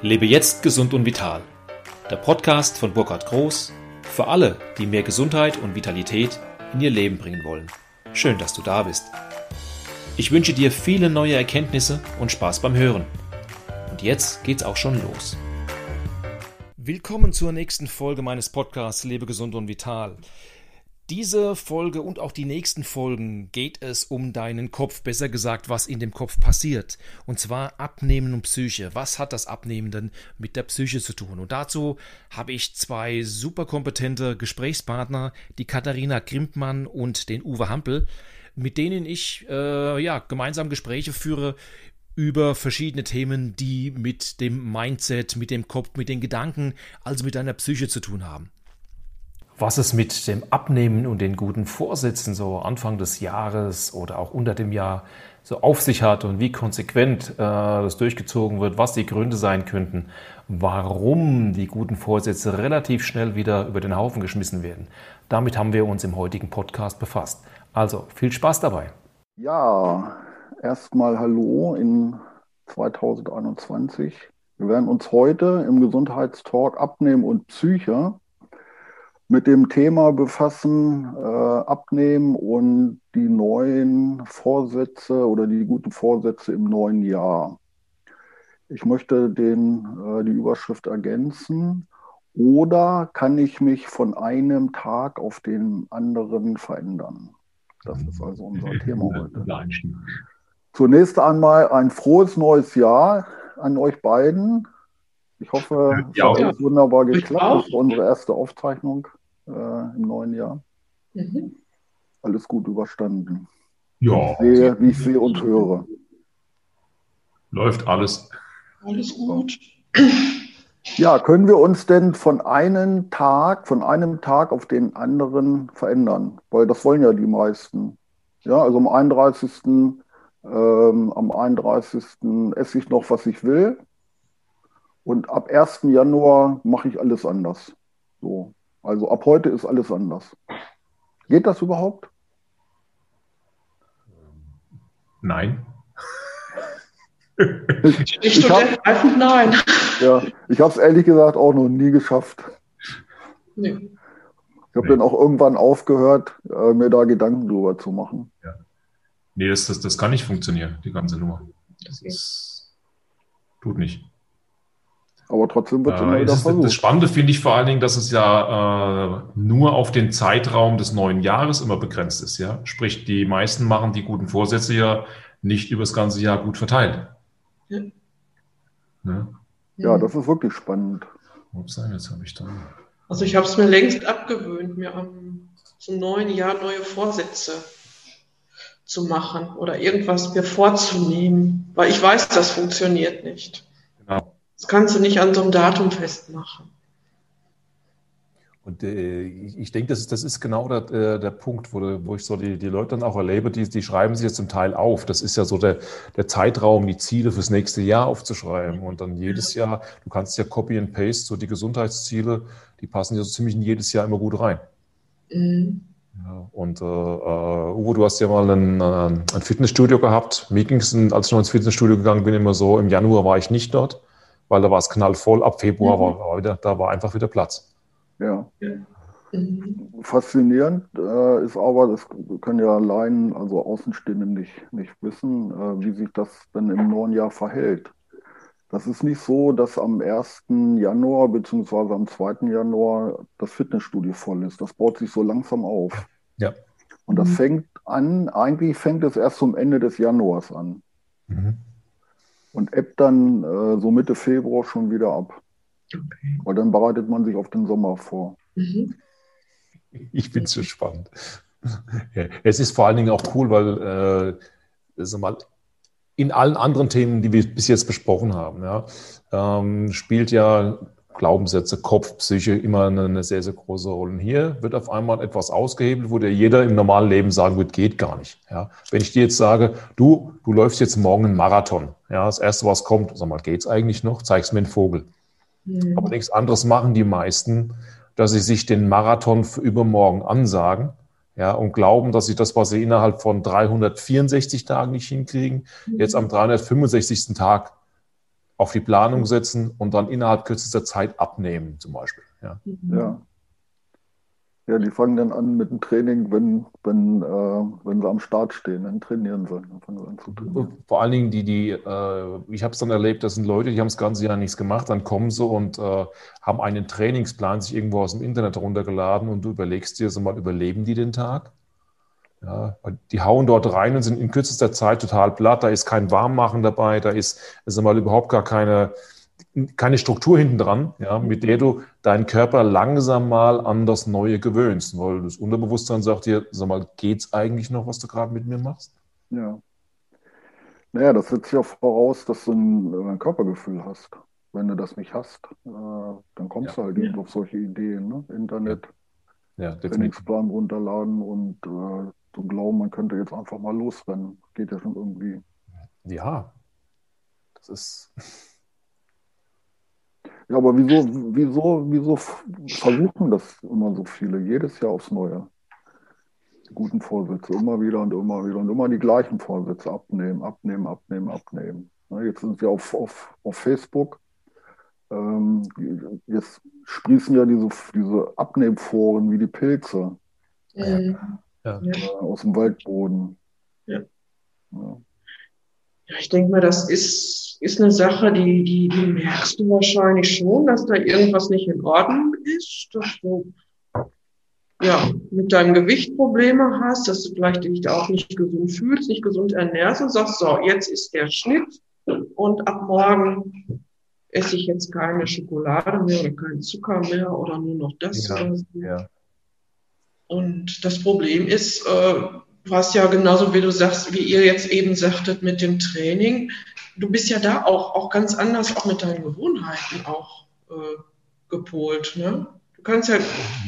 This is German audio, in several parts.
Lebe jetzt gesund und vital. Der Podcast von Burkhard Groß für alle, die mehr Gesundheit und Vitalität in ihr Leben bringen wollen. Schön, dass du da bist. Ich wünsche dir viele neue Erkenntnisse und Spaß beim Hören. Und jetzt geht's auch schon los. Willkommen zur nächsten Folge meines Podcasts Lebe gesund und vital. Diese Folge und auch die nächsten Folgen geht es um deinen Kopf, besser gesagt, was in dem Kopf passiert. Und zwar Abnehmen und Psyche. Was hat das Abnehmen denn mit der Psyche zu tun? Und dazu habe ich zwei super kompetente Gesprächspartner, die Katharina Grimpmann und den Uwe Hampel, mit denen ich äh, ja gemeinsam Gespräche führe über verschiedene Themen, die mit dem Mindset, mit dem Kopf, mit den Gedanken, also mit deiner Psyche zu tun haben was es mit dem Abnehmen und den guten Vorsätzen so Anfang des Jahres oder auch unter dem Jahr so auf sich hat und wie konsequent äh, das durchgezogen wird, was die Gründe sein könnten, warum die guten Vorsätze relativ schnell wieder über den Haufen geschmissen werden. Damit haben wir uns im heutigen Podcast befasst. Also viel Spaß dabei. Ja, erstmal Hallo in 2021. Wir werden uns heute im Gesundheitstalk Abnehmen und Psyche mit dem Thema befassen, äh, abnehmen und die neuen Vorsätze oder die guten Vorsätze im neuen Jahr. Ich möchte den, äh, die Überschrift ergänzen. Oder kann ich mich von einem Tag auf den anderen verändern? Das ist also unser Thema heute. Zunächst einmal ein frohes neues Jahr an euch beiden. Ich hoffe, es hat wunderbar geklappt. Das ist unsere erste Aufzeichnung äh, im neuen Jahr. Mhm. Alles gut überstanden. Ja. Ich sehe, wie ich sehe und höre. Läuft alles. Alles gut. Ja, können wir uns denn von einem Tag, von einem Tag auf den anderen verändern? Weil das wollen ja die meisten. Ja, also am 31. Ähm, am 31. esse ich noch, was ich will. Und ab 1. Januar mache ich alles anders. So. Also ab heute ist alles anders. Geht das überhaupt? Nein. ich, ich hab, nein. Ja, ich habe es ehrlich gesagt auch noch nie geschafft. Nee. Ich habe nee. dann auch irgendwann aufgehört, äh, mir da Gedanken drüber zu machen. Ja. Nee, das, das, das kann nicht funktionieren, die ganze Nummer. Das ist, tut nicht. Aber trotzdem wird es immer wieder versucht. Das Spannende finde ich vor allen Dingen, dass es ja äh, nur auf den Zeitraum des neuen Jahres immer begrenzt ist. Ja? Sprich, die meisten machen die guten Vorsätze ja nicht über das ganze Jahr gut verteilt. Ja, ne? ja das ist wirklich spannend. Ups, jetzt habe ich da. Also ich habe es mir längst abgewöhnt, mir am, zum neuen Jahr neue Vorsätze zu machen oder irgendwas mir vorzunehmen, weil ich weiß, das funktioniert nicht. Das kannst du nicht an so einem Datum festmachen. Und äh, ich denke, das ist, das ist genau der, äh, der Punkt, wo, wo ich so die, die Leute dann auch erlebe, die, die schreiben sich jetzt zum Teil auf. Das ist ja so der, der Zeitraum, die Ziele fürs nächste Jahr aufzuschreiben. Und dann jedes Jahr, du kannst ja Copy and Paste, so die Gesundheitsziele, die passen ja so ziemlich in jedes Jahr immer gut rein. Mhm. Ja, und äh, uh, Uwe, du hast ja mal ein, ein Fitnessstudio gehabt. Ging es, als ich noch ins Fitnessstudio gegangen bin, immer so, im Januar war ich nicht dort weil da war es knallvoll. Ab Februar mhm. war, war, wieder, da war einfach wieder Platz. Ja. Mhm. Faszinierend äh, ist aber, das können ja Laien, also Außenstehende nicht, nicht wissen, äh, wie sich das dann im neuen Jahr verhält. Das ist nicht so, dass am 1. Januar bzw. am 2. Januar das Fitnessstudio voll ist. Das baut sich so langsam auf. Ja. Und das mhm. fängt an, eigentlich fängt es erst zum Ende des Januars an. Mhm und ebbt dann äh, so Mitte Februar schon wieder ab. Okay. Weil dann bereitet man sich auf den Sommer vor. Mhm. Ich es so spannend. Es ist vor allen Dingen auch cool, weil äh, mal, in allen anderen Themen, die wir bis jetzt besprochen haben, ja, ähm, spielt ja Glaubenssätze, Kopf, Psyche immer eine, eine, sehr, sehr große Rolle. Und hier wird auf einmal etwas ausgehebelt, wo dir jeder im normalen Leben sagen wird, geht gar nicht. Ja? Wenn ich dir jetzt sage, du, du läufst jetzt morgen einen Marathon, ja, das erste, was kommt, sag mal, geht's eigentlich noch? Zeigst mir einen Vogel. Mhm. Aber nichts anderes machen die meisten, dass sie sich den Marathon für übermorgen ansagen, ja, und glauben, dass sie das, was sie innerhalb von 364 Tagen nicht hinkriegen, mhm. jetzt am 365. Tag auf die Planung setzen und dann innerhalb kürzester Zeit abnehmen, zum Beispiel. Ja. Ja. Ja, die fangen dann an mit dem Training, wenn, wenn, äh, wenn sie am Start stehen, dann trainieren sie. Dann fangen sie an zu trainieren. Vor allen Dingen die, die, äh, ich habe es dann erlebt, das sind Leute, die haben das ganze Jahr nichts gemacht, dann kommen sie und äh, haben einen Trainingsplan sich irgendwo aus dem Internet runtergeladen und du überlegst dir so mal, überleben die den Tag? Ja, die hauen dort rein und sind in kürzester Zeit total platt, da ist kein Warmmachen dabei, da ist, ist mal überhaupt gar keine, keine Struktur hinten dran, ja, mit der du deinen Körper langsam mal an das Neue gewöhnst. Weil das Unterbewusstsein sagt dir, sag mal, geht's eigentlich noch, was du gerade mit mir machst? Ja. Naja, das setzt ja voraus, dass du ein, ein Körpergefühl hast. Wenn du das nicht hast, äh, dann kommst Ja. du halt eben auf solche Ideen, ne? Internet, Ja, definitiv. Trainingsplan runterladen und äh, zu glauben, man könnte jetzt einfach mal losrennen. Geht ja schon irgendwie. Ja, das ist, Ja, aber wieso, wieso, wieso versuchen das immer so viele? Jedes Jahr aufs Neue. Die guten Vorsätze, immer wieder und immer wieder und immer die gleichen Vorsätze abnehmen, abnehmen, abnehmen, abnehmen. Ja, jetzt sind wir auf, auf, auf Facebook. Ähm, jetzt sprießen ja diese, diese Abnehmforen wie die Pilze Mhm. Ja. aus dem Waldboden. Ja. Ja. Ja, ich denke mal, das ist, ist eine Sache, die, die, die merkst du wahrscheinlich schon, dass da irgendwas nicht in Ordnung ist, dass du ja, mit deinem Gewicht Probleme hast, dass du vielleicht dich auch nicht gesund fühlst, nicht gesund ernährst und sagst, so, jetzt ist der Schnitt und ab morgen esse ich jetzt keine Schokolade mehr oder keinen Zucker mehr oder nur noch das Ja, oder so. ja, Und das Problem ist, äh, hast ja genauso wie du sagst, wie ihr jetzt eben sagtet mit dem Training, du bist ja da auch, auch ganz anders auch mit deinen Gewohnheiten auch äh, gepolt. Ne? Du kannst ja,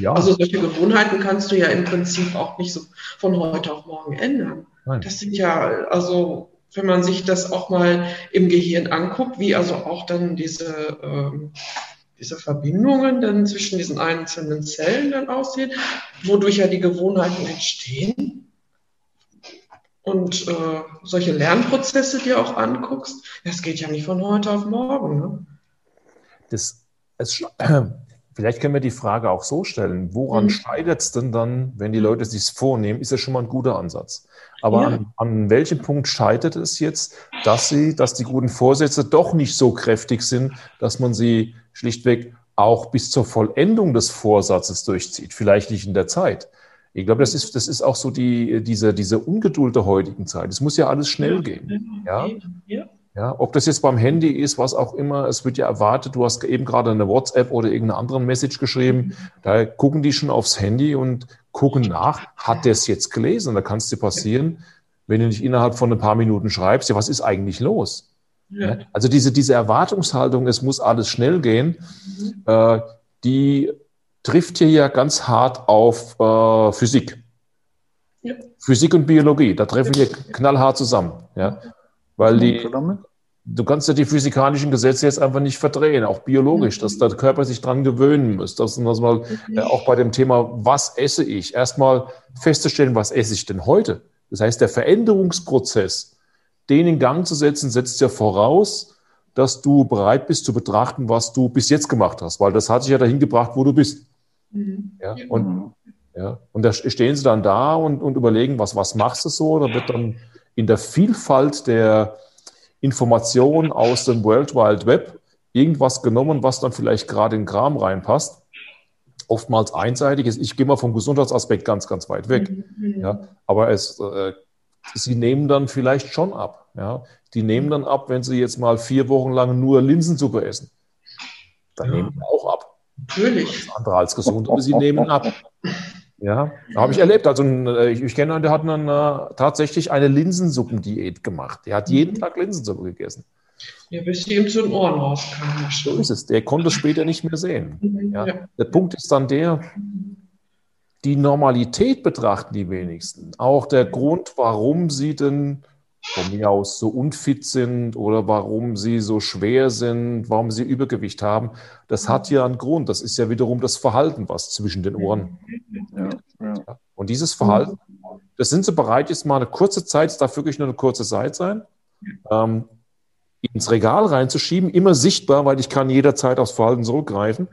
ja, also solche Gewohnheiten kannst du ja im Prinzip auch nicht so von heute auf morgen ändern. nein. Das sind ja, also wenn man sich das auch mal im Gehirn anguckt, wie also auch dann diese, ähm, diese Verbindungen dann zwischen diesen einzelnen Zellen dann aussehen, wodurch ja die Gewohnheiten entstehen. Und äh, solche Lernprozesse dir auch anguckst, das geht ja nicht von heute auf morgen. Ne? Das, es, vielleicht können wir die Frage auch so stellen, woran Mhm. scheitert es denn dann, wenn die Leute es sich vornehmen, ist ja schon mal ein guter Ansatz. Aber Ja. an, an welchem Punkt scheitert es jetzt, dass sie, dass die guten Vorsätze doch nicht so kräftig sind, dass man sie schlichtweg auch bis zur Vollendung des Vorsatzes durchzieht, vielleicht nicht in der Zeit. Ich glaube, das ist, das ist auch so die, diese, diese Ungeduld der heutigen Zeit. Es muss ja alles schnell gehen. Ja. ja. Ob das jetzt beim Handy ist, was auch immer, es wird ja erwartet, du hast eben gerade eine WhatsApp oder irgendeine andere Message geschrieben, da gucken die schon aufs Handy und gucken nach, hat der es jetzt gelesen? Und da kann es dir passieren, wenn du nicht innerhalb von ein paar Minuten schreibst, ja, was ist eigentlich los? Ja. Ja, also diese, diese Erwartungshaltung, es muss alles schnell gehen, Mhm. äh, die trifft hier ja ganz hart auf äh, Physik. Ja. Physik und Biologie, da treffen wir knallhart zusammen. Ja? Weil die, du kannst ja die physikalischen Gesetze jetzt einfach nicht verdrehen, auch biologisch, dass der Körper sich dran gewöhnen muss. Dass das mal äh, auch bei dem Thema, was esse ich, erstmal festzustellen, was esse ich denn heute? Das heißt, der Veränderungsprozess, den in Gang zu setzen, setzt ja voraus, dass du bereit bist zu betrachten, was du bis jetzt gemacht hast, weil das hat dich ja dahin gebracht, wo du bist. Mhm. Ja? Und, ja, und da stehen sie dann da und, und überlegen, was, was machst du so? Da wird dann in der Vielfalt der Informationen aus dem World Wide Web irgendwas genommen, was dann vielleicht gerade in den Kram reinpasst. Oftmals einseitig ist. Ich gehe mal vom Gesundheitsaspekt ganz, ganz weit weg. Mhm. Ja, aber es, äh, sie nehmen dann vielleicht schon ab. Ja, die nehmen dann ab, wenn sie jetzt mal vier Wochen lang nur Linsensuppe essen. Dann Ja. nehmen sie auch ab. Natürlich. Andere als gesund, aber sie nehmen ab. Ja, habe ich erlebt. Also äh, ich, ich kenne einen, der hat dann äh, tatsächlich eine Linsensuppendiät gemacht. Der hat jeden Tag Linsensuppe gegessen. Ja, bis ihm zu den Ohren rauskam. So ist es. Der konnte es später nicht mehr sehen. Mhm. Ja. Ja. Der Punkt ist dann der, die Normalität betrachten die wenigsten. Auch der Grund, warum sie denn von mir aus so unfit sind oder warum sie so schwer sind, warum sie Übergewicht haben, das hat ja einen Grund. Das ist ja wiederum das Verhalten, was zwischen den Ohren. Ja, ja. Und dieses Verhalten, das sind sie bereit, jetzt mal eine kurze Zeit, es darf wirklich nur eine kurze Zeit sein, ähm, ins Regal reinzuschieben, immer sichtbar, weil ich kann jederzeit aufs Verhalten zurückgreifen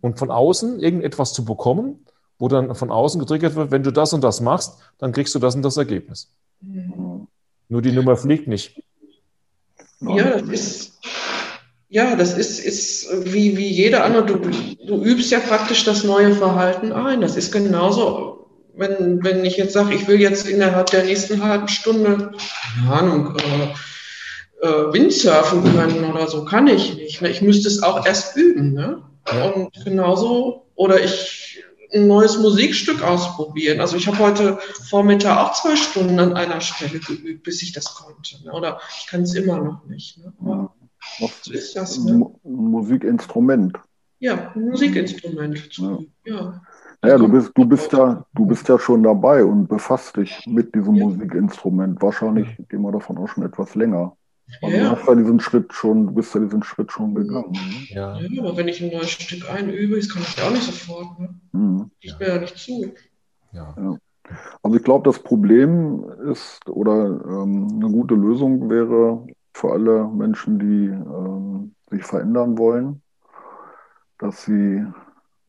und von außen irgendetwas zu bekommen, wo dann von außen getriggert wird, wenn du das und das machst, dann kriegst du das und das Ergebnis. Mhm. Nur die Nummer fliegt nicht. Ja, das ist, ja, das ist, ist wie, wie jeder andere. Du, du übst ja praktisch das neue Verhalten ein. Das ist genauso, wenn, wenn ich jetzt sage, ich will jetzt innerhalb der nächsten halben Stunde, keine Ahnung, äh, äh, Windsurfen können oder so, kann ich nicht. Ne? Ich müsste es auch erst üben. Ne? Ja. Und genauso, oder ich ein neues Musikstück ausprobieren. Also ich habe heute Vormittag auch zwei Stunden an einer Stelle geübt, bis ich das konnte. Ne? Oder ich kann es immer noch nicht. Ne? Aber so ist das. Ne? Musikinstrument. Ja, ein Musikinstrument. Ja. ja. Ja, du bist, du bist ja, du bist ja schon dabei und befasst dich mit diesem ja. Musikinstrument. Wahrscheinlich gehen wir davon auch schon etwas länger. Also ja. du hast ja diesen Schritt schon, du bist ja diesen Schritt schon gegangen. Ne? Ja. ja, aber wenn ich ein neues Stück einübe, das kann ich ja auch nicht sofort. Ne? Mhm. Ich mir ja nicht zu. Ja. ja. Also ich glaube, das Problem ist oder ähm, eine gute Lösung wäre für alle Menschen, die ähm, sich verändern wollen, dass sie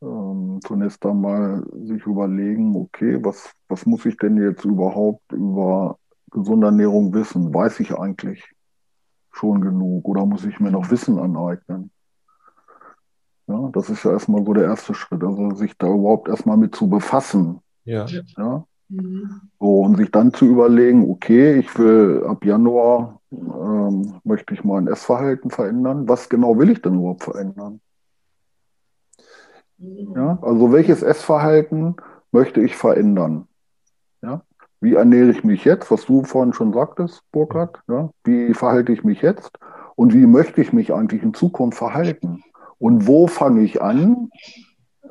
ähm, zunächst einmal sich überlegen, okay, was, was muss ich denn jetzt überhaupt über gesunde Ernährung wissen? Weiß ich eigentlich? Schon genug oder muss ich mir noch Wissen aneignen? Ja, das ist ja erstmal so der erste Schritt, also sich da überhaupt erstmal mit zu befassen. Ja. ja? Mhm. So, und sich dann zu überlegen, okay, ich will ab Januar ähm, möchte ich mein Essverhalten verändern. Was genau will ich denn überhaupt verändern? Ja, also welches Essverhalten möchte ich verändern? Wie ernähre ich mich jetzt, was du vorhin schon sagtest, Burkhard, ja? wie verhalte ich mich jetzt und wie möchte ich mich eigentlich in Zukunft verhalten? Und wo fange ich an,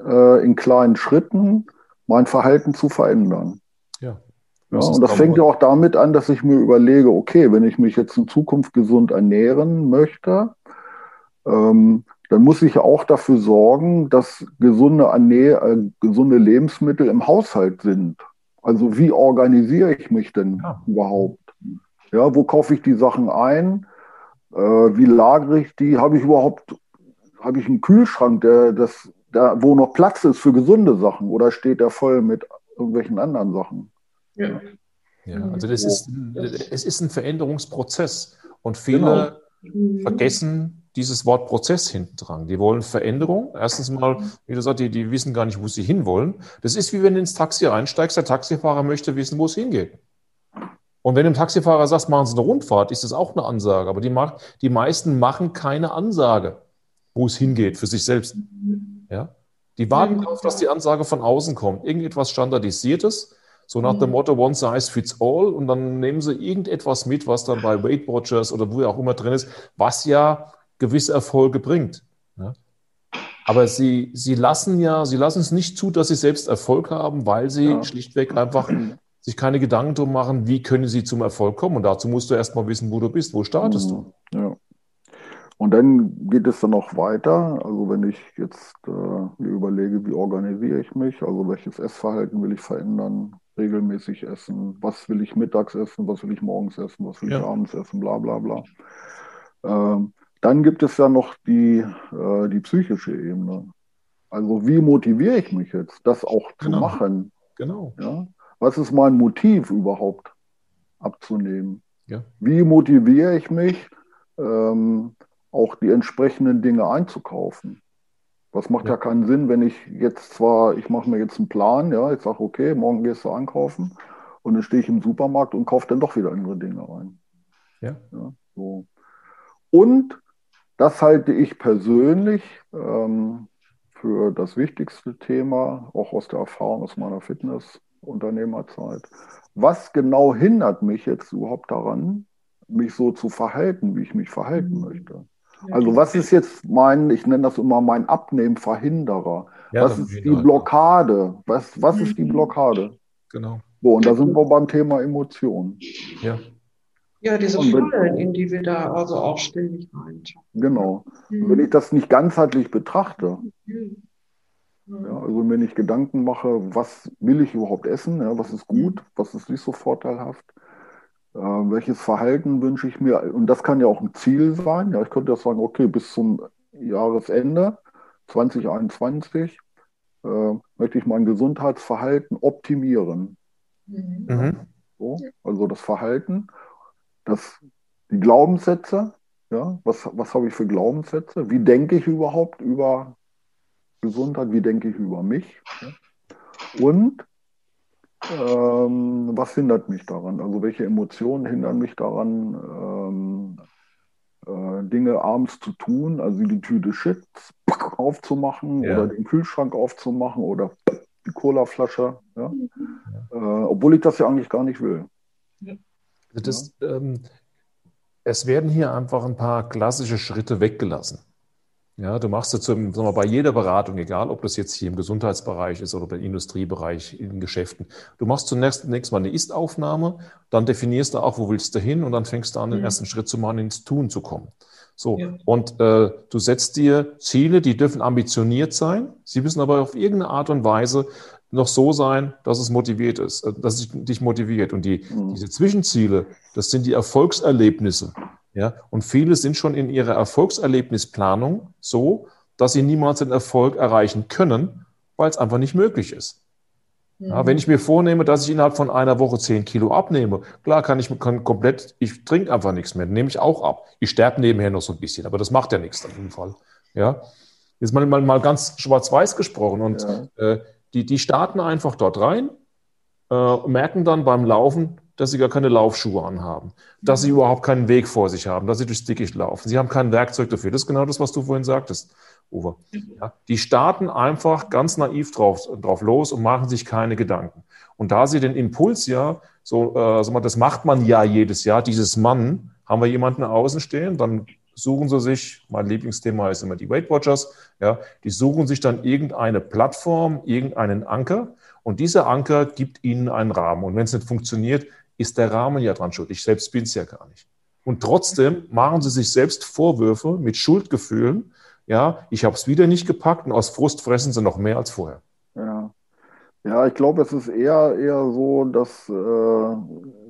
äh, in kleinen Schritten mein Verhalten zu verändern? Ja. ja und das fängt ja auch damit an, dass ich mir überlege, okay, wenn ich mich jetzt in Zukunft gesund ernähren möchte, ähm, dann muss ich auch dafür sorgen, dass gesunde, Ernähr äh, gesunde Lebensmittel im Haushalt sind. Also wie organisiere ich mich denn ja. überhaupt? Ja, wo kaufe ich die Sachen ein? Äh, wie lagere ich die? Habe ich überhaupt, habe ich einen Kühlschrank, der, das, der, wo noch Platz ist für gesunde Sachen oder steht der voll mit irgendwelchen anderen Sachen? Ja. Ja, also das ist, es ist ein Veränderungsprozess und viele genau. Vergessen dieses Wort Prozess hinten dran. Die wollen Veränderung. Erstens mal, wie du sagst, die, die wissen gar nicht, wo sie hinwollen. Das ist wie wenn du ins Taxi einsteigst, der Taxifahrer möchte wissen, wo es hingeht. Und wenn du dem Taxifahrer sagst, machen Sie eine Rundfahrt, ist das auch eine Ansage. Aber die, macht, die meisten machen keine Ansage, wo es hingeht für sich selbst. Ja? Die warten darauf, dass die Ansage von außen kommt. Irgendetwas Standardisiertes, so nach dem Motto One Size Fits All. Und dann nehmen sie irgendetwas mit, was dann bei Weight Watchers oder wo auch immer drin ist, was ja gewisse Erfolge bringt. Ja? Aber sie, sie lassen ja, sie lassen es nicht zu, dass sie selbst Erfolg haben, weil sie ja. schlichtweg einfach sich keine Gedanken drum machen, wie können sie zum Erfolg kommen. Und dazu musst du erstmal wissen, wo du bist, wo startest du. Mhm. Ja. Und dann geht es dann noch weiter. Also wenn ich jetzt äh, mir überlege, wie organisiere ich mich, also welches Essverhalten will ich verändern, regelmäßig essen, was will ich mittags essen, was will ich morgens essen, was will ja. ich abends essen, bla bla bla. Ähm, dann gibt es ja noch die, äh, die psychische Ebene. Also wie motiviere ich mich jetzt, das auch zu genau. machen? Genau. Ja? Was ist mein Motiv überhaupt abzunehmen? Ja. Wie motiviere ich mich, ähm, auch die entsprechenden Dinge einzukaufen? Was macht ja. ja keinen Sinn, wenn ich jetzt zwar, ich mache mir jetzt einen Plan, ja, ich sage, okay, morgen gehst du einkaufen und dann stehe ich im Supermarkt und kaufe dann doch wieder andere Dinge ein. Ja. ja so. Und das halte ich persönlich ähm, für das wichtigste Thema, auch aus der Erfahrung aus meiner Fitnessunternehmerzeit. Was genau hindert mich jetzt überhaupt daran, mich so zu verhalten, wie ich mich verhalten mhm. möchte? Also was ist jetzt mein, ich nenne das immer mein Abnehmverhinderer? Ja, was ist die Blockade? Was, was ist die mhm. Blockade? Genau. So, und da sind wir beim Thema Emotionen. Ja. Ja, diese Fallen, in die wir da also auch ständig rein. Genau. Mhm. Wenn ich das nicht ganzheitlich betrachte, mhm. ja, also mir nicht Gedanken mache, was will ich überhaupt essen, ja, was ist gut, was ist nicht so vorteilhaft, Äh, welches Verhalten wünsche ich mir? Und das kann ja auch ein Ziel sein. Ja, ich könnte ja sagen, okay, bis zum Jahresende 2021 äh, möchte ich mein Gesundheitsverhalten optimieren. Mhm. So, also das Verhalten, das, die Glaubenssätze, ja, was, was habe ich für Glaubenssätze? Wie denke ich überhaupt über Gesundheit? Wie denke ich über mich? Ja? Und ähm, was hindert mich daran? Also welche Emotionen hindern mich daran, ähm, äh, Dinge abends zu tun, also die Tüte Chips aufzumachen ja. oder den Kühlschrank aufzumachen oder die Colaflasche, ja? Mhm. Äh, obwohl ich das ja eigentlich gar nicht will. Also das, ähm, es werden hier einfach ein paar klassische Schritte weggelassen. Ja, du machst dazu sagen wir, bei jeder Beratung, egal ob das jetzt hier im Gesundheitsbereich ist oder im Industriebereich, in Geschäften, du machst zunächst, zunächst mal eine Ist-Aufnahme, dann definierst du auch, wo willst du hin und dann fängst du an, den mhm. ersten Schritt zu machen, ins Tun zu kommen. So, ja. und äh, du setzt dir Ziele, die dürfen ambitioniert sein, sie müssen aber auf irgendeine Art und Weise noch so sein, dass es motiviert ist, äh, dass es dich motiviert. Und die, mhm. diese Zwischenziele, das sind die Erfolgserlebnisse. Ja, und viele sind schon in ihrer Erfolgserlebnisplanung so, dass sie niemals den Erfolg erreichen können, weil es einfach nicht möglich ist. Ja, wenn ich mir vornehme, dass ich innerhalb von einer Woche zehn Kilo abnehme, klar kann ich kann komplett, ich trinke einfach nichts mehr, nehme ich auch ab. Ich sterbe nebenher noch so ein bisschen, aber das macht ja nichts auf jeden Fall. Ja, jetzt mal, mal, mal ganz schwarz-weiß gesprochen und ja. äh, die, die starten einfach dort rein, äh, merken dann beim Laufen, dass sie gar keine Laufschuhe anhaben, dass sie überhaupt keinen Weg vor sich haben, dass sie durchs Dickicht laufen. Sie haben kein Werkzeug dafür. Das ist genau das, was du vorhin sagtest, Uwe. Ja, die starten einfach ganz naiv drauf, drauf los und machen sich keine Gedanken. Und da sie den Impuls ja, so, äh, sag mal, das macht man ja jedes Jahr, dieses Mann, haben wir jemanden außen stehen, dann suchen sie sich, mein Lieblingsthema ist immer die Weight Watchers, ja, die suchen sich dann irgendeine Plattform, irgendeinen Anker und dieser Anker gibt ihnen einen Rahmen. Und wenn es nicht funktioniert, ist der Rahmen ja dran schuld. Ich selbst bin es ja gar nicht. Und trotzdem machen sie sich selbst Vorwürfe mit Schuldgefühlen. Ja, ich habe es wieder nicht gepackt und aus Frust fressen sie noch mehr als vorher. Ja, ja ich glaube, es ist eher, eher so, dass äh,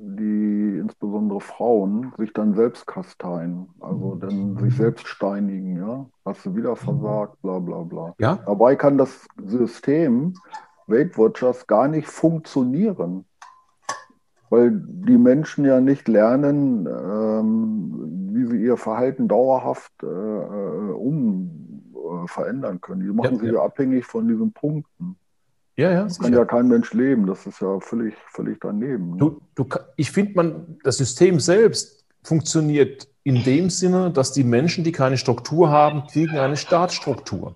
die, insbesondere Frauen, sich dann selbst kasteien, also dann sich selbst steinigen. Ja, hast du wieder versagt, bla bla bla. Ja? Dabei kann das System Weight Watchers gar nicht funktionieren weil die Menschen ja nicht lernen, ähm, wie sie ihr Verhalten dauerhaft äh, äh um äh, verändern können. Die machen ja, sich ja. abhängig von diesen Punkten. Ja, ja, das kann ja kein Mensch leben. Das ist ja völlig, völlig daneben. Ne? Du, du, ich finde, man, das System selbst funktioniert in dem Sinne, dass die Menschen, die keine Struktur haben, kriegen eine Startstruktur.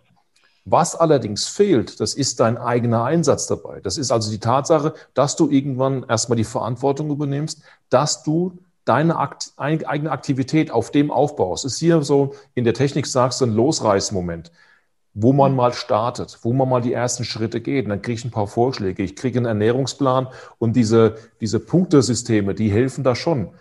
Was allerdings fehlt, das ist dein eigener Einsatz dabei. Das ist also die Tatsache, dass du irgendwann erstmal die Verantwortung übernimmst, dass du deine Akt, eigene Aktivität auf dem aufbaust. Ist hier so in der Technik sagst du ein Losreißmoment, wo man mal startet, wo man mal die ersten Schritte geht. Und dann kriege ich ein paar Vorschläge, ich kriege einen Ernährungsplan und diese, diese Punktesysteme, die helfen da schon.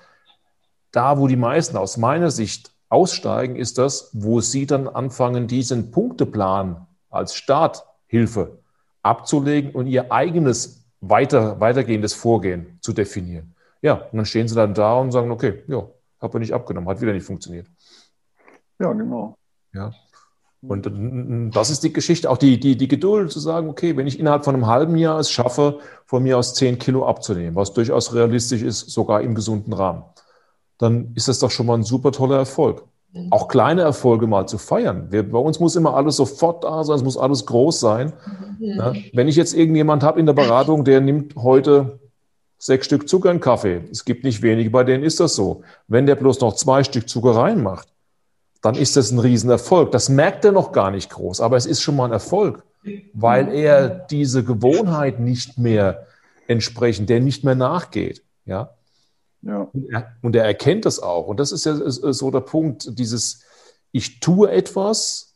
Da, wo die meisten aus meiner Sicht aussteigen, ist das, wo sie dann anfangen, diesen Punkteplan als Starthilfe abzulegen und ihr eigenes weiter, weitergehendes Vorgehen zu definieren. Ja, und dann stehen sie dann da und sagen, okay, ja, habe nicht abgenommen, hat wieder nicht funktioniert. Ja, genau. Ja. Und das ist die Geschichte, auch die, die, die Geduld zu sagen, okay, wenn ich innerhalb von einem halben Jahr es schaffe, von mir aus 10 Kilo abzunehmen, was durchaus realistisch ist, sogar im gesunden Rahmen, dann ist das doch schon mal ein super toller Erfolg. Mhm. auch kleine Erfolge mal zu feiern. Wir, bei uns muss immer alles sofort da sein, es muss alles groß sein. Mhm. Ja, wenn ich jetzt irgendjemand habe in der Beratung, der nimmt heute sechs Stück Zucker in Kaffee, es gibt nicht wenige, bei denen ist das so. Wenn der bloß noch zwei Stück Zucker reinmacht, dann ist das ein Riesenerfolg. Das merkt er noch gar nicht groß, aber es ist schon mal ein Erfolg, weil er diese Gewohnheit nicht mehr entsprechend, der nicht mehr nachgeht. Ja, ja. Und, er, und er erkennt das auch. Und das ist ja so der Punkt, dieses, ich tue etwas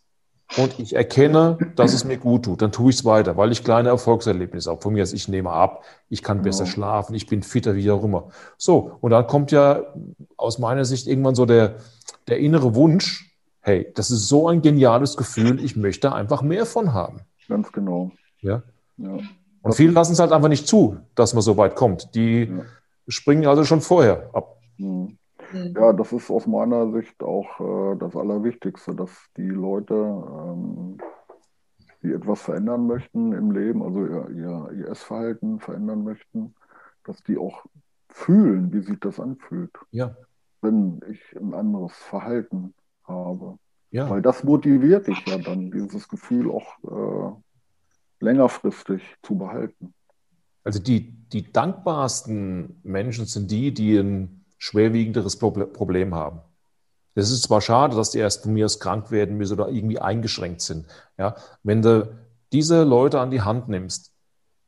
und ich erkenne, dass es mir gut tut. Dann tue ich es weiter, weil ich kleine Erfolgserlebnisse habe. Von mir, ich nehme ab, ich kann besser genau. schlafen, ich bin fitter, wie auch immer. So, und dann kommt ja aus meiner Sicht irgendwann so der, der innere Wunsch, hey, das ist so ein geniales Gefühl, ich möchte einfach mehr von haben. Ganz genau. Ja. ja. Und viele lassen es halt einfach nicht zu, dass man so weit kommt. Die ja springen also schon vorher ab. Hm. Ja, das ist aus meiner Sicht auch äh, das Allerwichtigste, dass die Leute, ähm, die etwas verändern möchten im Leben, also ihr, ihr, ihr Essverhalten verändern möchten, dass die auch fühlen, wie sich das anfühlt, Ja, wenn ich ein anderes Verhalten habe. ja. Weil das motiviert dich ja dann, dieses Gefühl auch äh, längerfristig zu behalten. Also die, die dankbarsten Menschen sind die, die ein schwerwiegenderes Proble- Problem haben. Es ist zwar schade, dass die erst von mir aus krank werden müssen oder irgendwie eingeschränkt sind. Ja, wenn du diese Leute an die Hand nimmst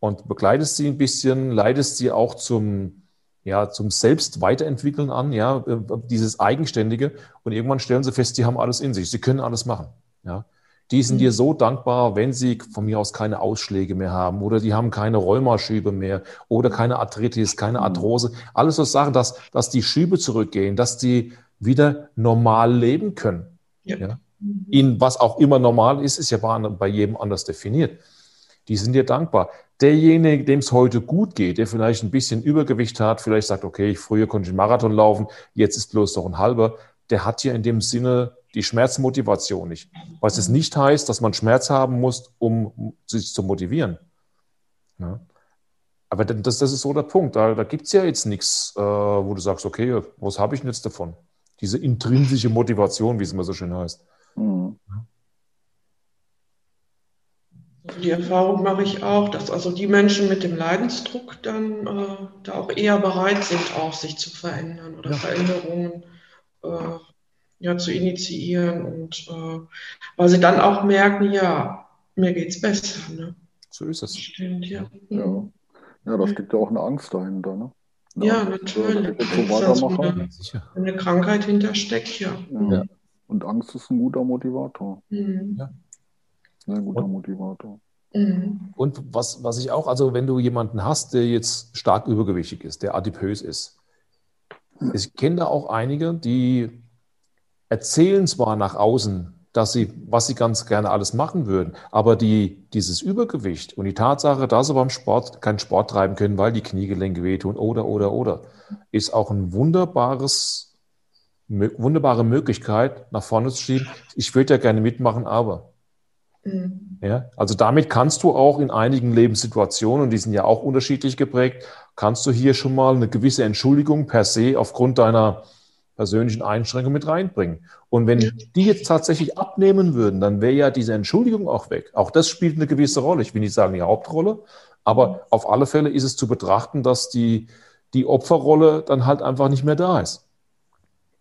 und begleitest sie ein bisschen, leitest sie auch zum, ja, zum Selbst weiterentwickeln an, ja, äh, dieses Eigenständige und irgendwann stellen sie fest, sie haben alles in sich, sie können alles machen. Ja. Die sind dir so dankbar, wenn sie von mir aus keine Ausschläge mehr haben oder die haben keine Rheumaschübe mehr oder keine Arthritis, keine Arthrose. Alles so Sachen, dass, dass die Schübe zurückgehen, dass die wieder normal leben können. Ja. Ja. In was auch immer normal ist, ist ja bei, bei jedem anders definiert. Die sind dir dankbar. Derjenige, dem es heute gut geht, der vielleicht ein bisschen Übergewicht hat, vielleicht sagt, okay, ich früher konnte ich einen Marathon laufen, jetzt ist bloß noch ein halber, der hat ja in dem Sinne die Schmerzmotivation nicht. Was es nicht heißt, dass man Schmerz haben muss, um sich zu motivieren. Ja. Aber das, das ist so der Punkt. Da, da gibt es ja jetzt nichts, äh, wo du sagst, okay, was habe ich denn jetzt davon? Diese intrinsische Motivation, wie es immer so schön heißt. Mhm. Die Erfahrung mache ich auch, dass also die Menschen mit dem Leidensdruck dann äh, da auch eher bereit sind, auch sich zu verändern oder Ja. Veränderungen äh, ja, zu initiieren und äh, weil sie dann auch merken, ja, mir geht's besser. Ne? So ist es. Stimmt, ja. Ja. ja, da steckt ja auch eine Angst dahinter. Ne? Eine Ja, äh, natürlich. So. Wenn eine Krankheit hintersteckt, ja. Ja. Ja. Und Angst ist ein guter Motivator. Mhm. Sehr guter Und- Motivator. Mhm. Und was, was ich auch, also wenn du jemanden hast, der jetzt stark übergewichtig ist, der adipös ist, ich kenne da auch einige, die erzählen zwar nach außen, dass sie, was sie ganz gerne alles machen würden, aber die, dieses Übergewicht und die Tatsache, dass sie beim Sport keinen Sport treiben können, weil die Kniegelenke wehtun oder, oder, oder, ist auch ein wunderbares, wunderbare Möglichkeit, nach vorne zu schieben. Ich würde ja gerne mitmachen, aber. Mhm. Ja, also damit kannst du auch in einigen Lebenssituationen, und die sind ja auch unterschiedlich geprägt, kannst du hier schon mal eine gewisse Entschuldigung per se aufgrund deiner persönlichen Einschränkung mit reinbringen. Und wenn die jetzt tatsächlich abnehmen würden, dann wäre ja diese Entschuldigung auch weg. Auch das spielt eine gewisse Rolle. Ich will nicht sagen die Hauptrolle, aber auf alle Fälle ist es zu betrachten, dass die, die Opferrolle dann halt einfach nicht mehr da ist.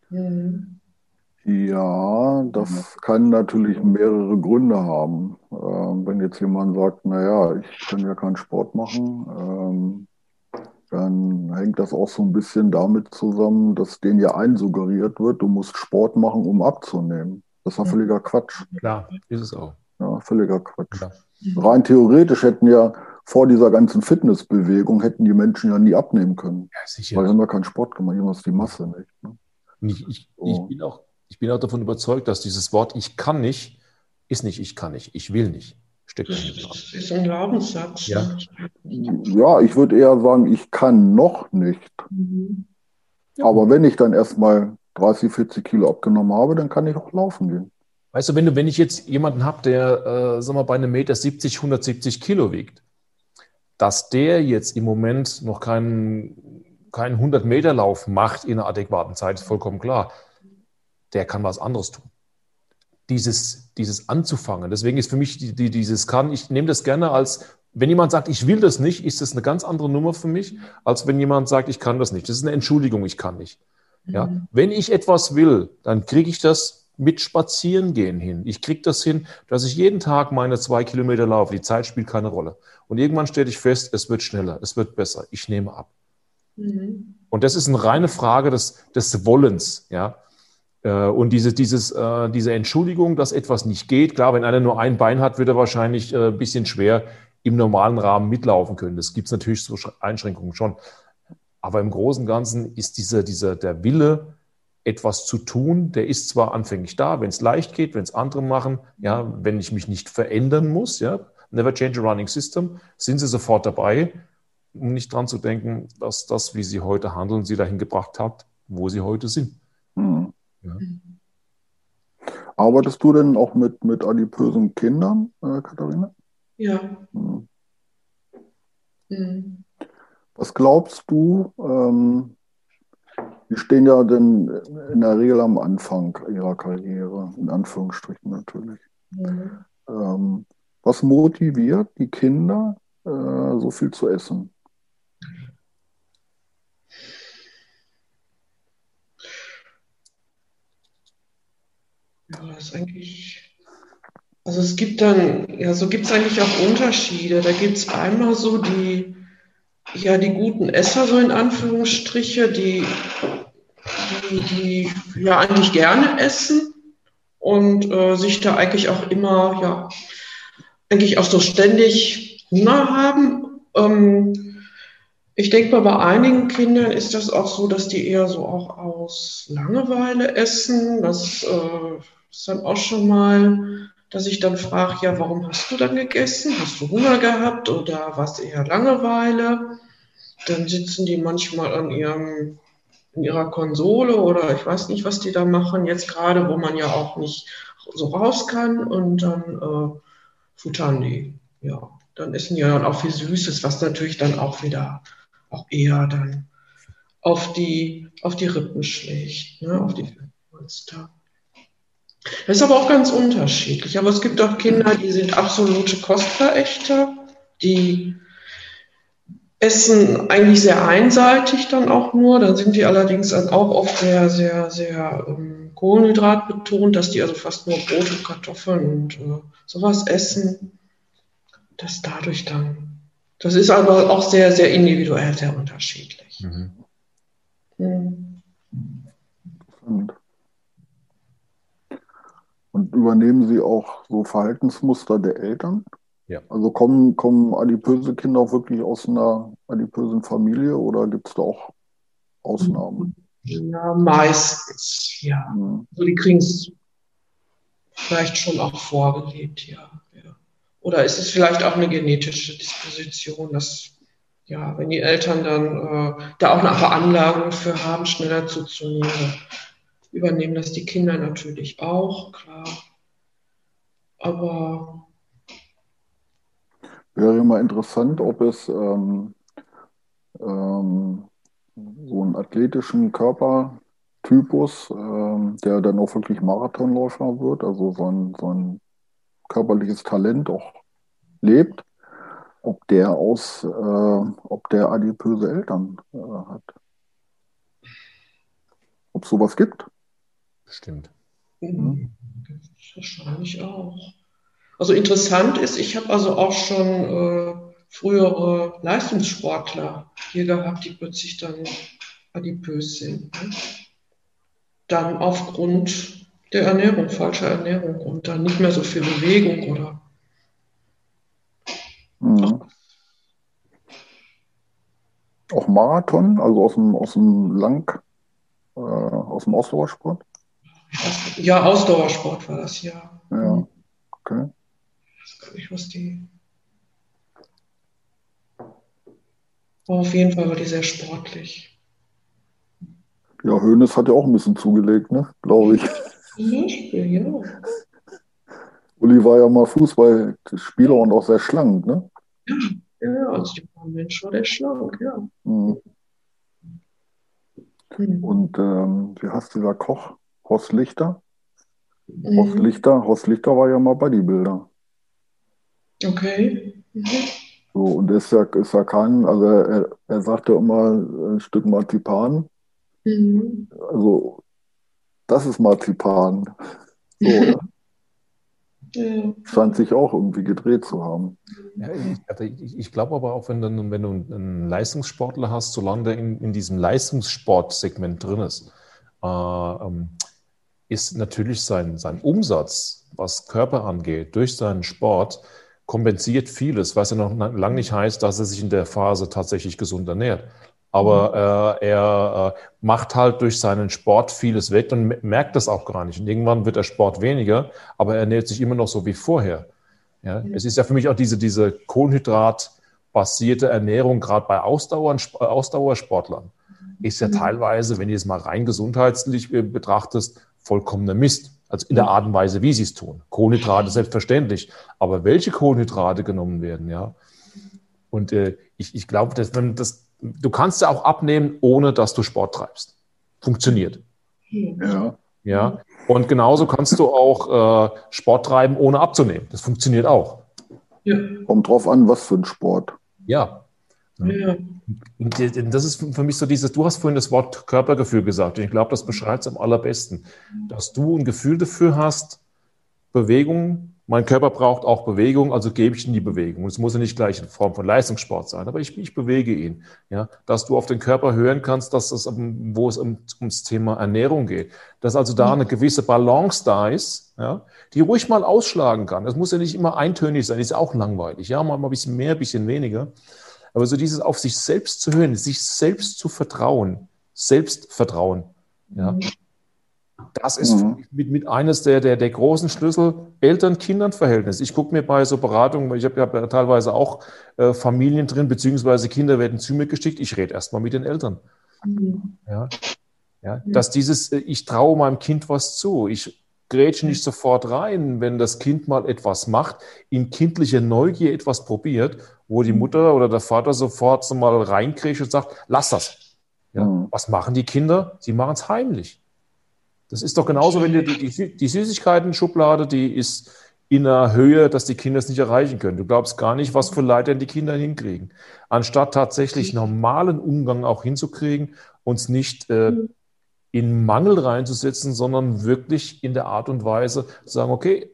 Mhm. Ja, das kann natürlich mehrere Gründe haben. Ähm, wenn jetzt jemand sagt, naja, ich kann ja keinen Sport machen, ähm, dann hängt das auch so ein bisschen damit zusammen, dass denen ja einsuggeriert wird, du musst Sport machen, um abzunehmen. Das ja völliger Quatsch. Klar, ist es auch. Ja, völliger Quatsch. Klar. Rein theoretisch hätten ja vor dieser ganzen Fitnessbewegung hätten die Menschen ja nie abnehmen können. Ja, sicher. Weil haben ja keinen Sport gemacht, jemals die Masse nicht. Ne? Ich, ich, Oh. ich, bin auch, ich bin auch davon überzeugt, dass dieses Wort ich kann nicht, ist nicht ich kann nicht, ich will nicht. Steckt Das ist, ein Glaubenssatz. Ja. Ja, ich würde eher sagen, ich kann noch nicht. Mhm. Aber wenn ich dann erstmal 30, 40 Kilo abgenommen habe, dann kann ich auch laufen gehen. Weißt du, wenn, du, wenn ich jetzt jemanden habe, der, äh, sag mal, bei einem Meter 70, 170 Kilo wiegt, dass der jetzt im Moment noch keinen, keinen 100-Meter-Lauf macht in einer adäquaten Zeit, ist vollkommen klar. Der kann was anderes tun. Dieses, dieses anzufangen. Deswegen ist für mich die, die, dieses kann, ich nehme das gerne als, wenn jemand sagt, ich will das nicht, ist das eine ganz andere Nummer für mich, als wenn jemand sagt, ich kann das nicht. Das ist eine Entschuldigung, ich kann nicht. Ja, Mhm. wenn ich etwas will, dann kriege ich das mit Spazierengehen hin. Ich kriege das hin, dass ich jeden Tag meine zwei Kilometer laufe. Die Zeit spielt keine Rolle. Und irgendwann stelle ich fest, es wird schneller, es wird besser. Ich nehme ab. Mhm. Und das ist eine reine Frage des, des Wollens, ja. Äh, Und diese, dieses, äh, diese Entschuldigung, dass etwas nicht geht, klar, wenn einer nur ein Bein hat, wird er wahrscheinlich äh, ein bisschen schwer im normalen Rahmen mitlaufen können. Das gibt es natürlich so Sch- Einschränkungen schon. Aber im Großen und Ganzen ist dieser, dieser, der Wille, etwas zu tun, der ist zwar anfänglich da, wenn es leicht geht, wenn es andere machen, ja, wenn ich mich nicht verändern muss, ja, never change a running system, sind sie sofort dabei. um nicht dran zu denken, dass das, wie sie heute handeln, sie dahin gebracht hat, wo sie heute sind. Mhm. Ja. Arbeitest du denn auch mit, mit adipösen Kindern, äh, Katharina? Ja. Mhm. Mhm. Was glaubst du, ähm, die stehen ja denn in der Regel am Anfang ihrer Karriere, in Anführungsstrichen natürlich. Mhm. Ähm, was motiviert die Kinder, äh, so viel zu essen? Ja, das ist eigentlich. Also es gibt dann, ja, so gibt es eigentlich auch Unterschiede. Da gibt es einmal so die, ja, die guten Esser, so in Anführungsstriche, die, die, die ja eigentlich gerne essen und äh, sich da eigentlich auch immer, ja, eigentlich auch so ständig Hunger haben. Ähm, ich denke mal, bei einigen Kindern ist das auch so, dass die eher so auch aus Langeweile essen. Das äh, ist dann auch schon mal dass ich dann frage, ja, warum hast du dann gegessen? Hast du Hunger gehabt oder was eher Langeweile? Dann sitzen die manchmal an ihrem, in ihrer Konsole oder ich weiß nicht, was die da machen, jetzt gerade, wo man ja auch nicht so raus kann und dann äh, futtern die. Ja, dann essen die ja dann auch viel Süßes, was natürlich dann auch wieder auch eher dann auf die, auf die Rippen schlägt, ne, auf die Polster. Das ist aber auch ganz unterschiedlich. Aber es gibt auch Kinder, die sind absolute Kostverächter, die essen eigentlich sehr einseitig dann auch nur. Dann sind die allerdings dann auch oft sehr, sehr, sehr ähm, Kohlenhydrat betont, dass die also fast nur Brot und Kartoffeln und äh, sowas essen. Das dadurch dann. Das ist aber auch sehr, sehr individuell, sehr unterschiedlich. Mhm. Mhm. Und übernehmen Sie auch so Verhaltensmuster der Eltern? Ja. Also kommen, kommen adipöse Kinder auch wirklich aus einer adipösen Familie oder gibt es da auch Ausnahmen? Ja, meistens, ja. Mhm. Also die kriegen es vielleicht schon auch vorgelebt, ja, ja. Oder ist es vielleicht auch eine genetische Disposition, dass, ja, wenn die Eltern dann äh, da auch eine Veranlagung für haben, schneller zuzunehmen, übernehmen das die Kinder natürlich auch, klar. Aber. Wäre mal interessant, ob es ähm, ähm, so einen athletischen Körpertypus, ähm, der dann auch wirklich Marathonläufer wird, also so ein, so ein körperliches Talent auch lebt, ob der aus, äh, ob der adipöse Eltern äh, hat. Ob es sowas gibt? Bestimmt. Mhm. Wahrscheinlich auch. Also interessant ist, ich habe also auch schon äh, frühere Leistungssportler hier gehabt, die plötzlich dann adipös sind. Ne? Dann aufgrund der Ernährung, falscher Ernährung und dann nicht mehr so viel Bewegung oder. Mhm. Auch Marathon, also aus dem, aus dem Lang, äh, aus dem Ausdauersport? Ja, Ausdauersport war das, ja. Ja, okay. Ich weiß gar nicht, was die. Aber auf jeden Fall war die sehr sportlich. Ja, Hoeneß hat ja auch ein bisschen zugelegt, ne? Glaube ich. Zum Beispiel, ja. Uli war ja mal Fußballspieler und auch sehr schlank, ne? Ja, ja, als junger Mensch war der schlank, ja. Mhm. Und ähm, wie heißt dieser Koch? Horst Lichter. Mhm. Horst Lichter, Horst Lichter war ja mal Bodybuilder. Okay. Mhm. So, und ist ja, ist ja kein, also er, er sagte immer ein Stück Marzipan. Mhm. Also, das ist Marzipan. So, ja. Ja. Scheint sich auch irgendwie gedreht zu haben. Ja, ich, ich glaube aber auch, wenn du, wenn du einen Leistungssportler hast, solange der in, in diesem Leistungssportsegment drin ist, äh, ähm, ist natürlich sein, sein Umsatz, was Körper angeht, durch seinen Sport, kompensiert vieles, was ja noch lange nicht heißt, dass er sich in der Phase tatsächlich gesund ernährt. Aber äh, er äh, macht halt durch seinen Sport vieles weg und merkt das auch gar nicht. Und irgendwann wird der Sport weniger, aber er ernährt sich immer noch so wie vorher. Ja? Mhm. Es ist ja für mich auch diese, diese Kohlenhydrat- basierte Ernährung, gerade bei Ausdauer, Ausdauersportlern, ist ja mhm. teilweise, wenn du es mal rein gesundheitlich äh, betrachtest, vollkommener Mist. Also in der Art und Weise, wie sie es tun. Kohlenhydrate selbstverständlich. Aber welche Kohlenhydrate genommen werden, ja. Und äh, ich, ich glaube, dass wenn das, du kannst ja auch abnehmen, ohne dass du Sport treibst. Funktioniert. Ja. Ja. Und genauso kannst du auch äh, Sport treiben, ohne abzunehmen. Das funktioniert auch. Ja. Kommt drauf an, was für ein Sport. Ja. Ja. Das ist für mich so dieses, du hast vorhin das Wort Körpergefühl gesagt und ich glaube, das beschreibt es am allerbesten, dass du ein Gefühl dafür hast, Bewegung mein Körper braucht auch Bewegung, also gebe ich ihm die Bewegung. Es muss ja nicht gleich in Form von Leistungssport sein, aber ich, ich bewege ihn. Ja, dass du auf den Körper hören kannst, dass es, wo es um, ums Thema Ernährung geht. Dass also da eine gewisse Balance da ist, ja, die ruhig mal ausschlagen kann. Das muss ja nicht immer eintönig sein, ist ja auch langweilig. Ja, mal ein bisschen mehr, ein bisschen weniger. Aber so dieses auf sich selbst zu hören, sich selbst zu vertrauen, Selbstvertrauen, ja, mhm. Das ist mhm. mit, mit eines der, der, der großen Schlüssel Eltern-Kindern-Verhältnis. Ich gucke mir bei so Beratungen, ich habe ja teilweise auch äh, Familien drin, beziehungsweise Kinder werden zu mir geschickt. Ich rede erstmal mit den Eltern. Mhm. Ja. Ja, dass dieses, äh, ich traue meinem Kind was zu. Ich grätsche nicht sofort rein, wenn das Kind mal etwas macht, in kindlicher Neugier etwas probiert, wo die mhm. Mutter oder der Vater sofort so mal reinkriegt und sagt, lass das. Ja, mhm. Was machen die Kinder? Sie machen es heimlich. Das ist doch genauso, wenn die, die, die Süßigkeiten-Schublade, die ist in einer Höhe, dass die Kinder es nicht erreichen können. Du glaubst gar nicht, was für Leitern die Kinder hinkriegen. Anstatt tatsächlich normalen Umgang auch hinzukriegen, uns nicht äh, in Mangel reinzusetzen, sondern wirklich in der Art und Weise zu sagen, okay,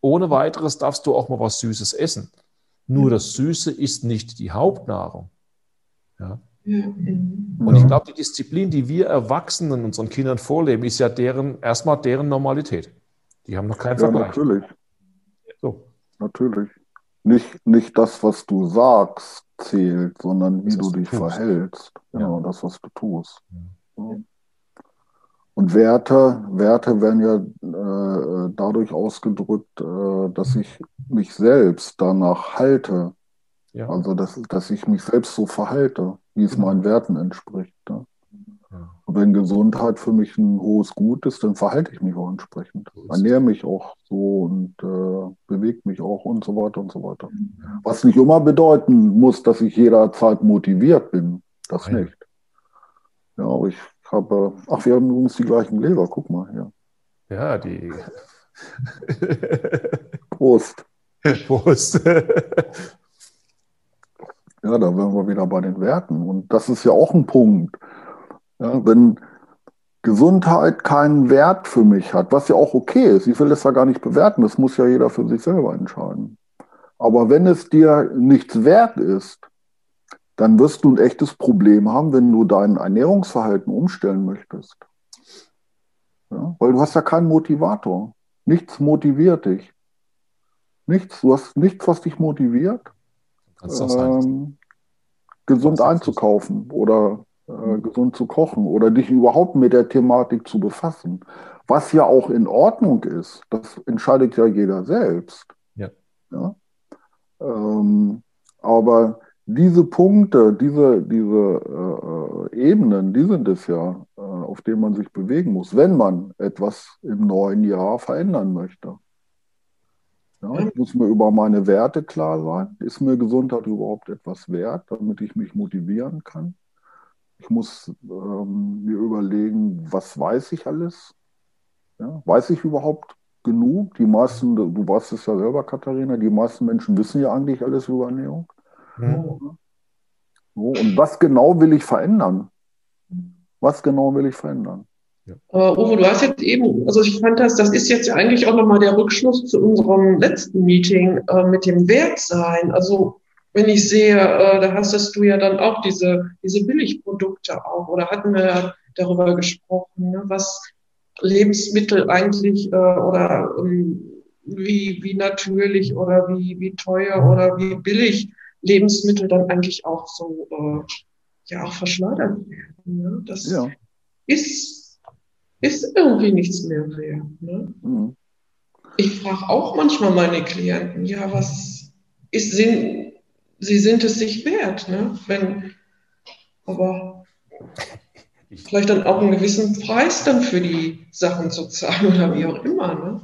ohne weiteres darfst du auch mal was Süßes essen. Nur das Süße ist nicht die Hauptnahrung. Ja? Und ich glaube, die Disziplin, die wir Erwachsenen unseren Kindern vorleben, ist ja deren, erstmal deren Normalität. Die haben noch keinen ja, Vergleich. Natürlich. So. Natürlich. Nicht, nicht das, was du sagst, zählt, sondern wie das, du dich tust. verhältst. Ja. Genau, das, was du tust. Ja. Und Werte, Werte werden ja äh, dadurch ausgedrückt, äh, dass ich mich selbst danach halte. Ja. Also, dass, dass ich mich selbst so verhalte wie es meinen Werten entspricht. Ne? Und wenn Gesundheit für mich ein hohes Gut ist, dann verhalte ich mich auch entsprechend. Ernähre mich auch so und äh, bewege mich auch und so weiter und so weiter. Was nicht immer bedeuten muss, dass ich jederzeit motiviert bin. Das Nein. nicht. Ja, aber ich habe, ach, wir haben übrigens die gleichen Gläser, guck mal hier. Ja, die. Prost. Prost. Ja, da wären wir wieder bei den Werten. Und das ist ja auch ein Punkt. Ja, wenn Gesundheit keinen Wert für mich hat, was ja auch okay ist, ich will das ja gar nicht bewerten, das muss ja jeder für sich selber entscheiden. Aber wenn es dir nichts wert ist, dann wirst du ein echtes Problem haben, wenn du dein Ernährungsverhalten umstellen möchtest. Ja, weil du hast ja keinen Motivator. Nichts motiviert dich. Nichts, du hast nichts, was dich motiviert ähm, gesund einzukaufen oder äh, mhm. gesund zu kochen oder dich überhaupt mit der Thematik zu befassen. Was ja auch in Ordnung ist, das entscheidet ja jeder selbst. Ja. ja? Ähm, aber diese Punkte, diese, diese äh, Ebenen, die sind es ja, äh, auf denen man sich bewegen muss, wenn man etwas im neuen Jahr verändern möchte. Ja, ich muss mir über meine Werte klar sein. Ist mir Gesundheit überhaupt etwas wert, damit ich mich motivieren kann? Ich muss ähm, mir überlegen, was weiß ich alles? Ja, weiß ich überhaupt genug? Die meisten, du weißt es ja selber, Katharina, die meisten Menschen wissen ja eigentlich alles über Ernährung. Mhm. So, und was genau will ich verändern? Was genau will ich verändern? Ja. Uh, Uwe, du hast jetzt eben, also ich fand das, das ist jetzt ja eigentlich auch nochmal der Rückschluss zu unserem letzten Meeting äh, mit dem Wertsein. Also wenn ich sehe, äh, da hast du ja dann auch diese, diese Billigprodukte auch, oder hatten wir darüber gesprochen, ne, was Lebensmittel eigentlich äh, oder ähm, wie, wie natürlich oder wie, wie teuer oder wie billig Lebensmittel dann eigentlich auch so äh, ja auch verschleudert werden. Ne? Das ja. ist ist irgendwie nichts mehr wert. Ne? Mhm. Ich frage auch manchmal meine Klienten, ja, was ist Sinn, sie sind es sich wert, ne? Wenn, aber vielleicht dann auch einen gewissen Preis dann für die Sachen zu zahlen oder wie auch immer, ne?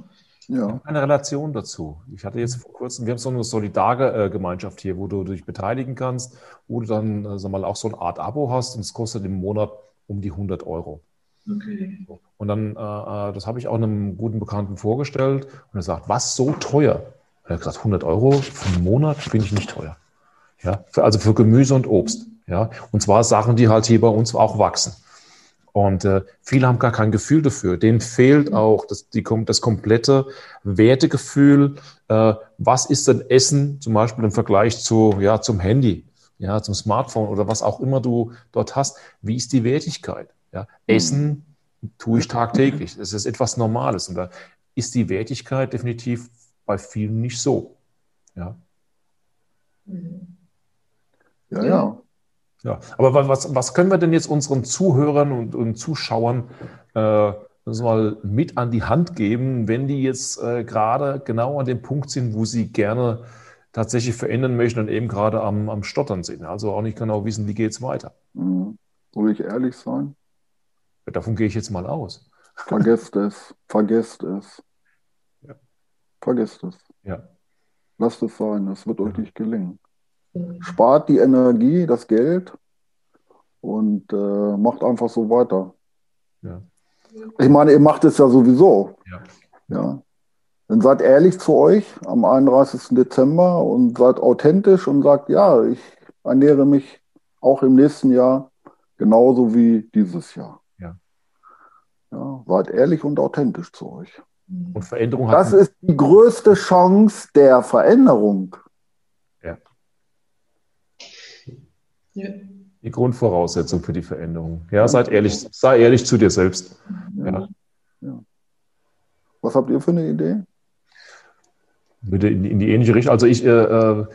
Ja. Eine Relation dazu. Ich hatte jetzt vor kurzem, wir haben so eine Solidare-Gemeinschaft hier, wo du dich beteiligen kannst, wo du dann, äh, sag mal, auch so eine Art Abo hast und es kostet im Monat um die 100 Euro. Okay. Und dann, äh, äh, das habe ich auch einem guten Bekannten vorgestellt und er sagt, was so teuer? Er hat gesagt, 100 Euro für einen Monat finde ich nicht teuer. Ja, für, also für Gemüse und Obst. Ja, und zwar Sachen, die halt hier bei uns auch wachsen. Und äh, viele haben gar kein Gefühl dafür. Denen fehlt auch das, die, das komplette Wertegefühl. Äh, was ist denn Essen zum Beispiel im Vergleich zu, ja, zum Handy, ja, zum Smartphone oder was auch immer du dort hast? Wie ist die Wertigkeit? Ja, Essen tue ich tagtäglich. Es ist etwas Normales. Und da ist die Wertigkeit definitiv bei vielen nicht so. Ja. Ja, ja. Ja, aber was, was können wir denn jetzt unseren Zuhörern und, und Zuschauern äh, mal mit an die Hand geben, wenn die jetzt äh, gerade genau an dem Punkt sind, wo sie gerne tatsächlich verändern möchten und eben gerade am, am Stottern sind, also auch nicht genau wissen, wie geht es weiter. Mhm. Soll ich ehrlich sein? Davon gehe ich jetzt mal aus. Vergesst es, vergesst es. Ja. Vergesst es. Ja. Lasst es sein, es wird ja. euch nicht gelingen spart die Energie, das Geld und äh, macht einfach so weiter. Ja. Ich meine, ihr macht es ja sowieso. Ja. ja. Dann seid ehrlich zu euch am 31. Dezember und seid authentisch und sagt, ja, ich ernähre mich auch im nächsten Jahr genauso wie dieses Jahr. Ja. ja seid ehrlich und authentisch zu euch. Und Veränderung hat. Das ist die größte Chance der Veränderung. Die Grundvoraussetzung für die Veränderung. Ja, seid ehrlich, sei ehrlich zu dir selbst. Ja. ja. Was habt ihr für eine Idee? Würde in, in die ähnliche Richtung. Also ich äh, äh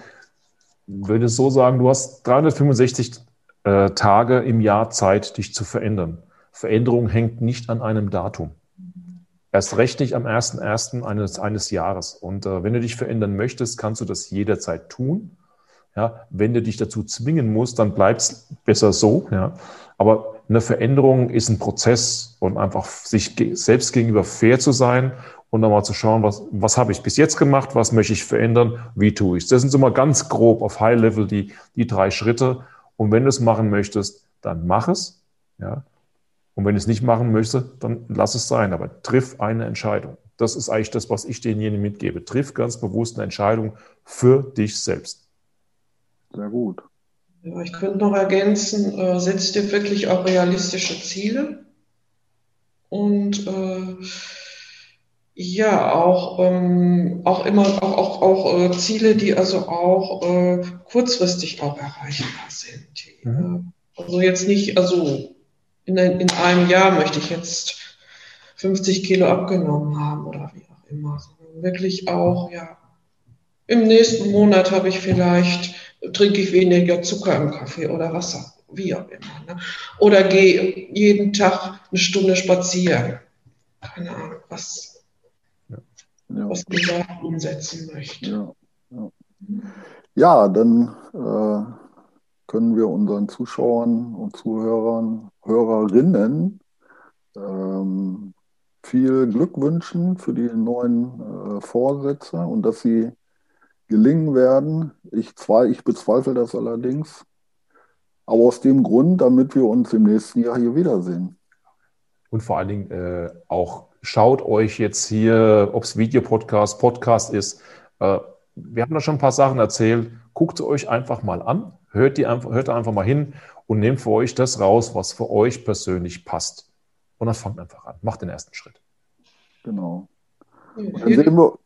würde so sagen, du hast 365 äh, Tage im Jahr Zeit, dich zu verändern. Veränderung hängt nicht an einem Datum. Erst recht nicht am 1.1. Eines, eines Jahres. Und äh, wenn du dich verändern möchtest, kannst du das jederzeit tun. Ja, wenn du dich dazu zwingen musst, dann bleibt es besser so. Ja. Aber eine Veränderung ist ein Prozess und einfach sich selbst gegenüber fair zu sein und dann mal zu schauen, was, was habe ich bis jetzt gemacht, was möchte ich verändern, wie tue ich es. Das sind so mal ganz grob auf High Level die, die drei Schritte. Und wenn du es machen möchtest, dann mach es. Ja. Und wenn du es nicht machen möchtest, dann lass es sein. Aber triff eine Entscheidung. Das ist eigentlich das, was ich denjenigen mitgebe. Triff ganz bewusst eine Entscheidung für dich selbst. Sehr gut. Ja, ich könnte noch ergänzen, äh, setz dir wirklich auch realistische Ziele und äh, ja, auch, ähm, auch immer auch, auch, auch äh, Ziele, die also auch äh, kurzfristig auch erreichbar sind. Mhm. Also jetzt nicht, also in, in einem Jahr möchte ich jetzt 50 Kilo abgenommen haben oder wie auch immer, sondern wirklich auch, ja, im nächsten Monat habe ich vielleicht trinke ich weniger Zucker im Kaffee oder Wasser, wie auch immer. Ne? Oder gehe jeden Tag eine Stunde spazieren. Keine Ahnung, was, ja. was ich da umsetzen möchte. Ja, ja. ja dann äh, können wir unseren Zuschauern und Zuhörern, Hörerinnen ähm, viel Glück wünschen für die neuen äh, Vorsätze und dass sie gelingen werden. Ich, zwei, ich bezweifle das allerdings. Aber aus dem Grund, damit wir uns im nächsten Jahr hier wiedersehen. Und vor allen Dingen äh, auch schaut euch jetzt hier, ob es Videopodcast, Podcast ist. Äh, wir haben da schon ein paar Sachen erzählt. Guckt sie euch einfach mal an, hört, die einfach, hört einfach mal hin und nehmt für euch das raus, was für euch persönlich passt. Und dann fangt einfach an. Macht den ersten Schritt. Genau. Und dann sehen wir,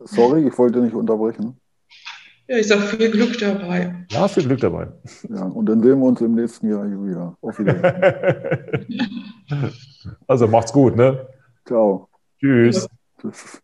sorry, ich wollte nicht unterbrechen. Ja, ich sage viel Glück dabei. Ja, viel Glück dabei. Ja, und dann sehen wir uns im nächsten Jahr hier wieder. Auf Wiedersehen. also macht's gut, ne? Ciao. Tschüss. Ja. Tschüss.